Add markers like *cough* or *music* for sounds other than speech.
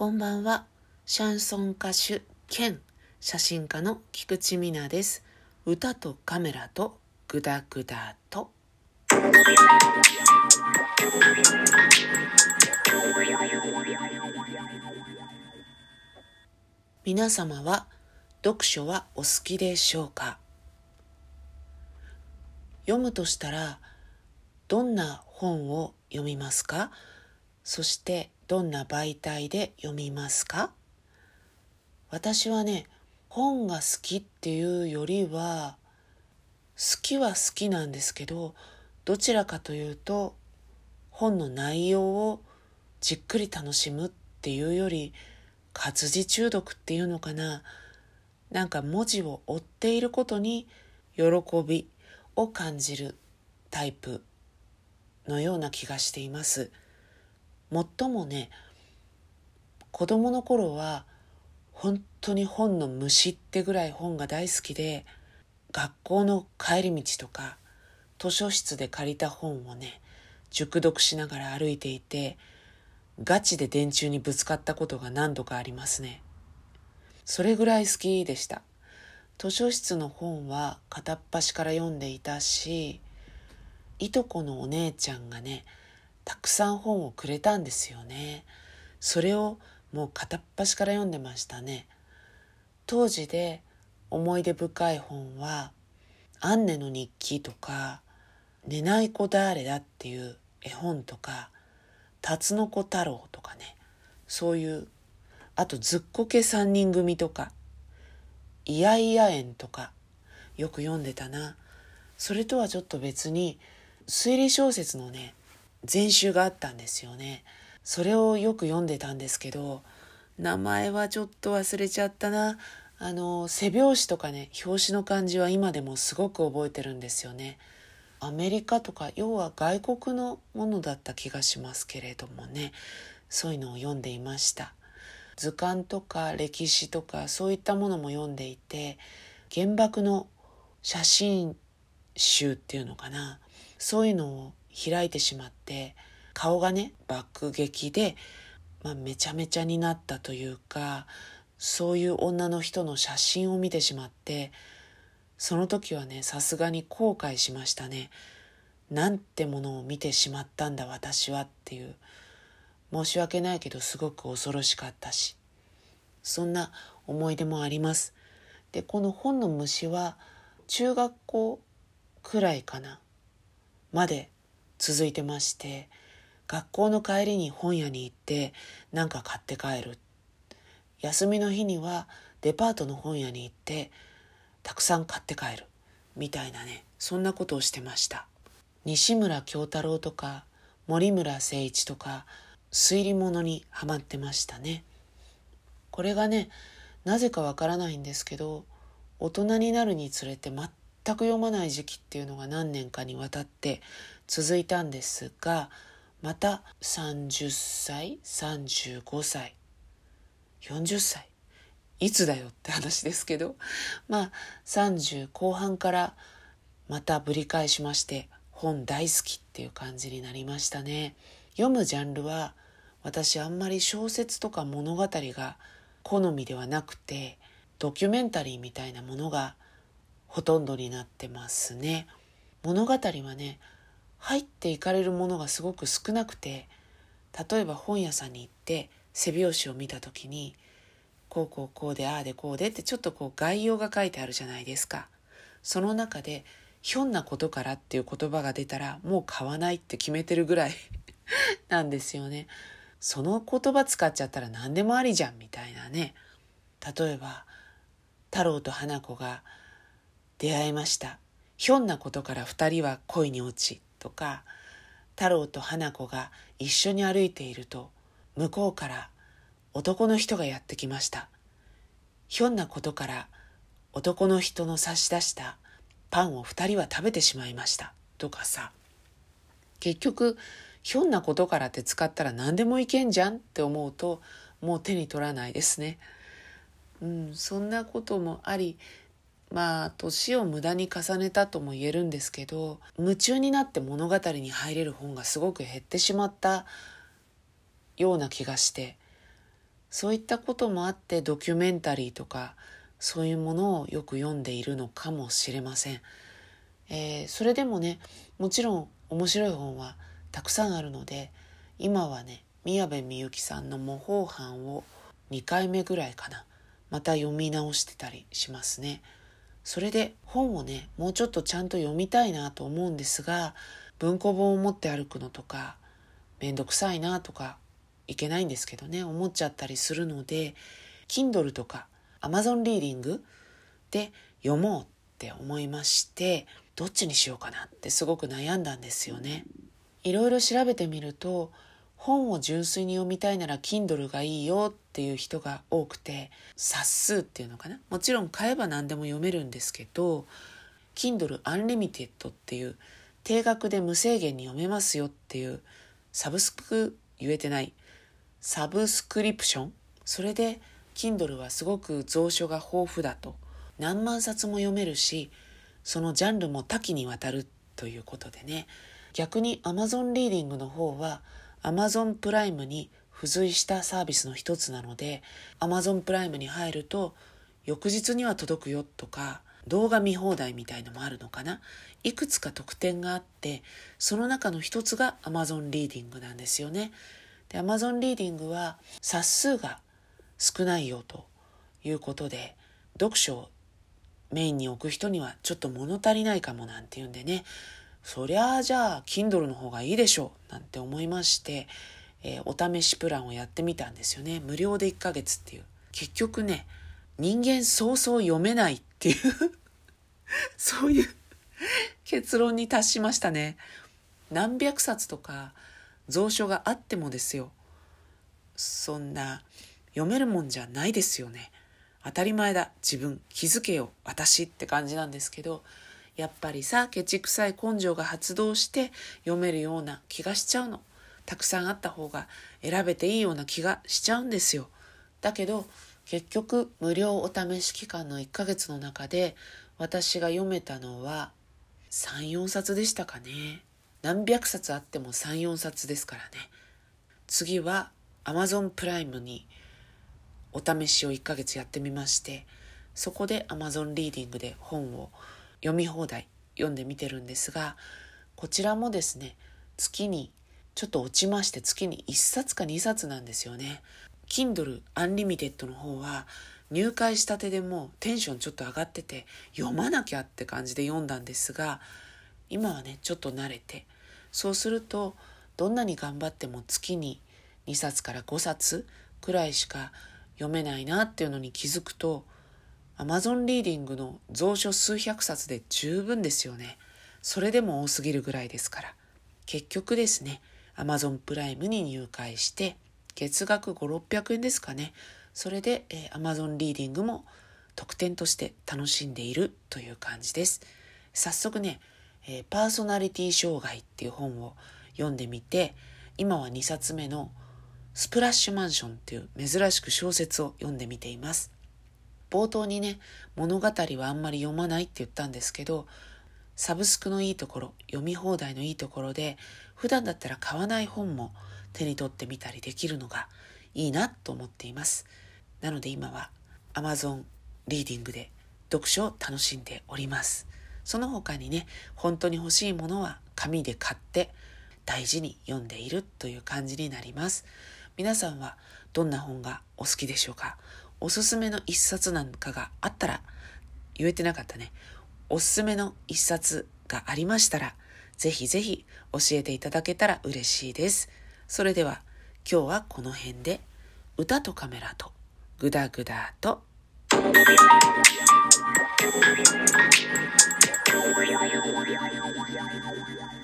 こんばんは。シャンソン歌手兼写真家の菊池美奈です。歌とカメラとグダグダと。皆様は読書はお好きでしょうか？読むとしたらどんな本を読みますか？そしてどんな媒体で読みますか？私はね本が好きっていうよりは好きは好きなんですけどどちらかというと本の内容をじっくり楽しむっていうより活字中毒っていうのかななんか文字を追っていることに喜びを感じるタイプのような気がしています。もっともね子供の頃は本当に本の虫ってぐらい本が大好きで学校の帰り道とか図書室で借りた本をね熟読しながら歩いていてガチで電柱にぶつかったことが何度かありますね。それぐらい好きでした。図書室の本は片っ端から読んでいたしいとこのお姉ちゃんがねたくさん本をくれたんですよね。それをもう片っ端から読んでましたね。当時で思い出深い本は「アンネの日記」とか「寝ない子誰だ」っていう絵本とか「タツノコ太郎」とかね。そういうあとずっこけ三人組とか「イヤイヤ園」とかよく読んでたな。それとはちょっと別に推理小説のね全集があったんですよね。それをよく読んでたんですけど名前はちょっと忘れちゃったな。あの背表紙とかね表紙の感じは今でもすごく覚えてるんですよね。アメリカとか要は外国のものだった気がしますけれどもね。そういうのを読んでいました。図鑑とか歴史とかそういったものも読んでいて原爆の写真集っていうのかな。そういうのを開いてしまって顔がね爆撃で、まあ、めちゃめちゃになったというかそういう女の人の写真を見てしまってその時はねさすがに後悔しましたね。なんてものを見てしまったんだ私はっていう申し訳ないけどすごく恐ろしかったしそんな思い出もあります。でこの本の虫は中学校くらいかなまで続いてまして学校の帰りに本屋に行って何か買って帰る。休みの日にはデパートの本屋に行ってたくさん買って帰る。みたいなねそんなことをしてました。西村京太郎とか森村誠一とか推理物にはまってましたね。これがねなぜかわからないんですけど大人になるにつれて全全く読まない時期っていうのが何年かにわたって続いたんですがまた30歳35歳40歳いつだよって話ですけどまあ30後半からまたぶり返しまして本大好きっていう感じになりましたね。読むジャンルは私あんまり小説とか物語が好みではなくてドキュメンタリーみたいなものがほとんどになってますね。物語はね入っていかれるものがすごく少なくて例えば本屋さんに行って背表紙を見た時にこうこうこうでああでこうでってちょっとこう概要が書いてあるじゃないですか。その中でひょんなことからっていう言葉が出たらもう買わないって決めてるぐらい *laughs* なんですよね。その言葉使っちゃったら何でもありじゃんみたいなね。例えば太郎と花子が出会いました。ひょんなことから二人は恋に落ちとか太郎と花子が一緒に歩いていると向こうから男の人がやってきました。ひょんなことから男の人の差し出したパンを二人は食べてしまいました。とかさ。結局ひょんなことからって使ったら何でもいけんじゃんって思うともう手に取らないですね。うん、そんなこともありまあ年を無駄に重ねたとも言えるんですけど夢中になって物語に入れる本がすごく減ってしまったような気がしてそういったこともあってドキュメンタリーとかそういうものをよく読んでいるのかもしれません。えー、それでもねもちろん面白い本はたくさんあるので今はね宮部みゆきさんの模倣犯を2回目ぐらいかなまた読み直してたりしますね。それで本をねもうちょっとちゃんと読みたいなと思うんですが文庫本を持って歩くのとかめんどくさいなとかいけないんですけどね思っちゃったりするので Kindle とか Amazon リーディングで読もうって思いましてどっちにしようかなってすごく悩んだんですよね。いろいろ調べてみると本を純粋に読みたいなら Kindle がいいよっていう人が多くて冊数っていうのかな？もちろん買えば何でも読めるんですけど Kindle Unlimited っていう定額で無制限に読めますよっていうサブスク言えてない。サブスクリプション？それで Kindle はすごく蔵書が豊富だと。何万冊も読めるしそのジャンルも多岐にわたるということでね。逆に Amazon リーディングの方は Amazon プライムに付随したサービスの一つなので Amazon プライムに入ると翌日には届くよとか動画見放題みたいのもあるのかな。いくつか特典があってその中の一つが Amazon リーディングなんですよね。で Amazon リーディングは冊数が少ないよということで読書をメインに置く人にはちょっと物足りないかもなんていうんでね。そりゃあじゃあ Kindle の方がいいでしょうなんて思いまして、えー、お試しプランをやってみたんですよね。無料で1ヶ月っていう。結局ね人間そうそう読めないっていう *laughs* そういう結論に達しましたね。何百冊とか蔵書があってもですよ。そんな読めるもんじゃないですよね。当たり前だ。自分気づけよ。私って感じなんですけどやっぱりさケチくさい根性が発動して読めるような気がしちゃうの。たくさんあった方が選べていいような気がしちゃうんですよ。だけど結局無料お試し期間の1ヶ月の中で私が読めたのは34冊でしたかね。何百冊あっても34冊ですからね。次は Amazon プライムにお試しを1ヶ月やってみましてそこで Amazon リーディングで本を読み放題読んでみてるんですがこちらもですね月にちょっと落ちまして月に1冊か2冊なんですよね。Kindle Unlimited の方は入会したてでもテンションちょっと上がってて読まなきゃって感じで読んだんですが今はねちょっと慣れてそうするとどんなに頑張っても月に2冊から5冊くらいしか読めないなっていうのに気づくと Amazon リーディングの蔵書数百冊で十分ですよね。それでも多すぎるぐらいですから。結局ですね、Amazon プライムに入会して、月額5、600円ですかね。それで、えー、Amazon リーディングも特典として楽しんでいるという感じです。早速ね、えー、パーソナリティ障害っていう本を読んでみて、今は2冊目のスプラッシュマンションっていう珍しく小説を読んでみています。冒頭にね、物語はあんまり読まないって言ったんですけど、サブスクのいいところ、読み放題のいいところで、普段だったら買わない本も手に取ってみたりできるのがいいなと思っています。なので今は Amazon リーディングで読書を楽しんでおります。その他にね、本当に欲しいものは紙で買って大事に読んでいるという感じになります。皆さんはどんな本がお好きでしょうか？おすすめの一冊なんかがあったら、言えてなかったね。おすすめの一冊がありましたら、ぜひぜひ教えていただけたら嬉しいです。それでは今日はこの辺で、歌とカメラとグダグダと、Thank you.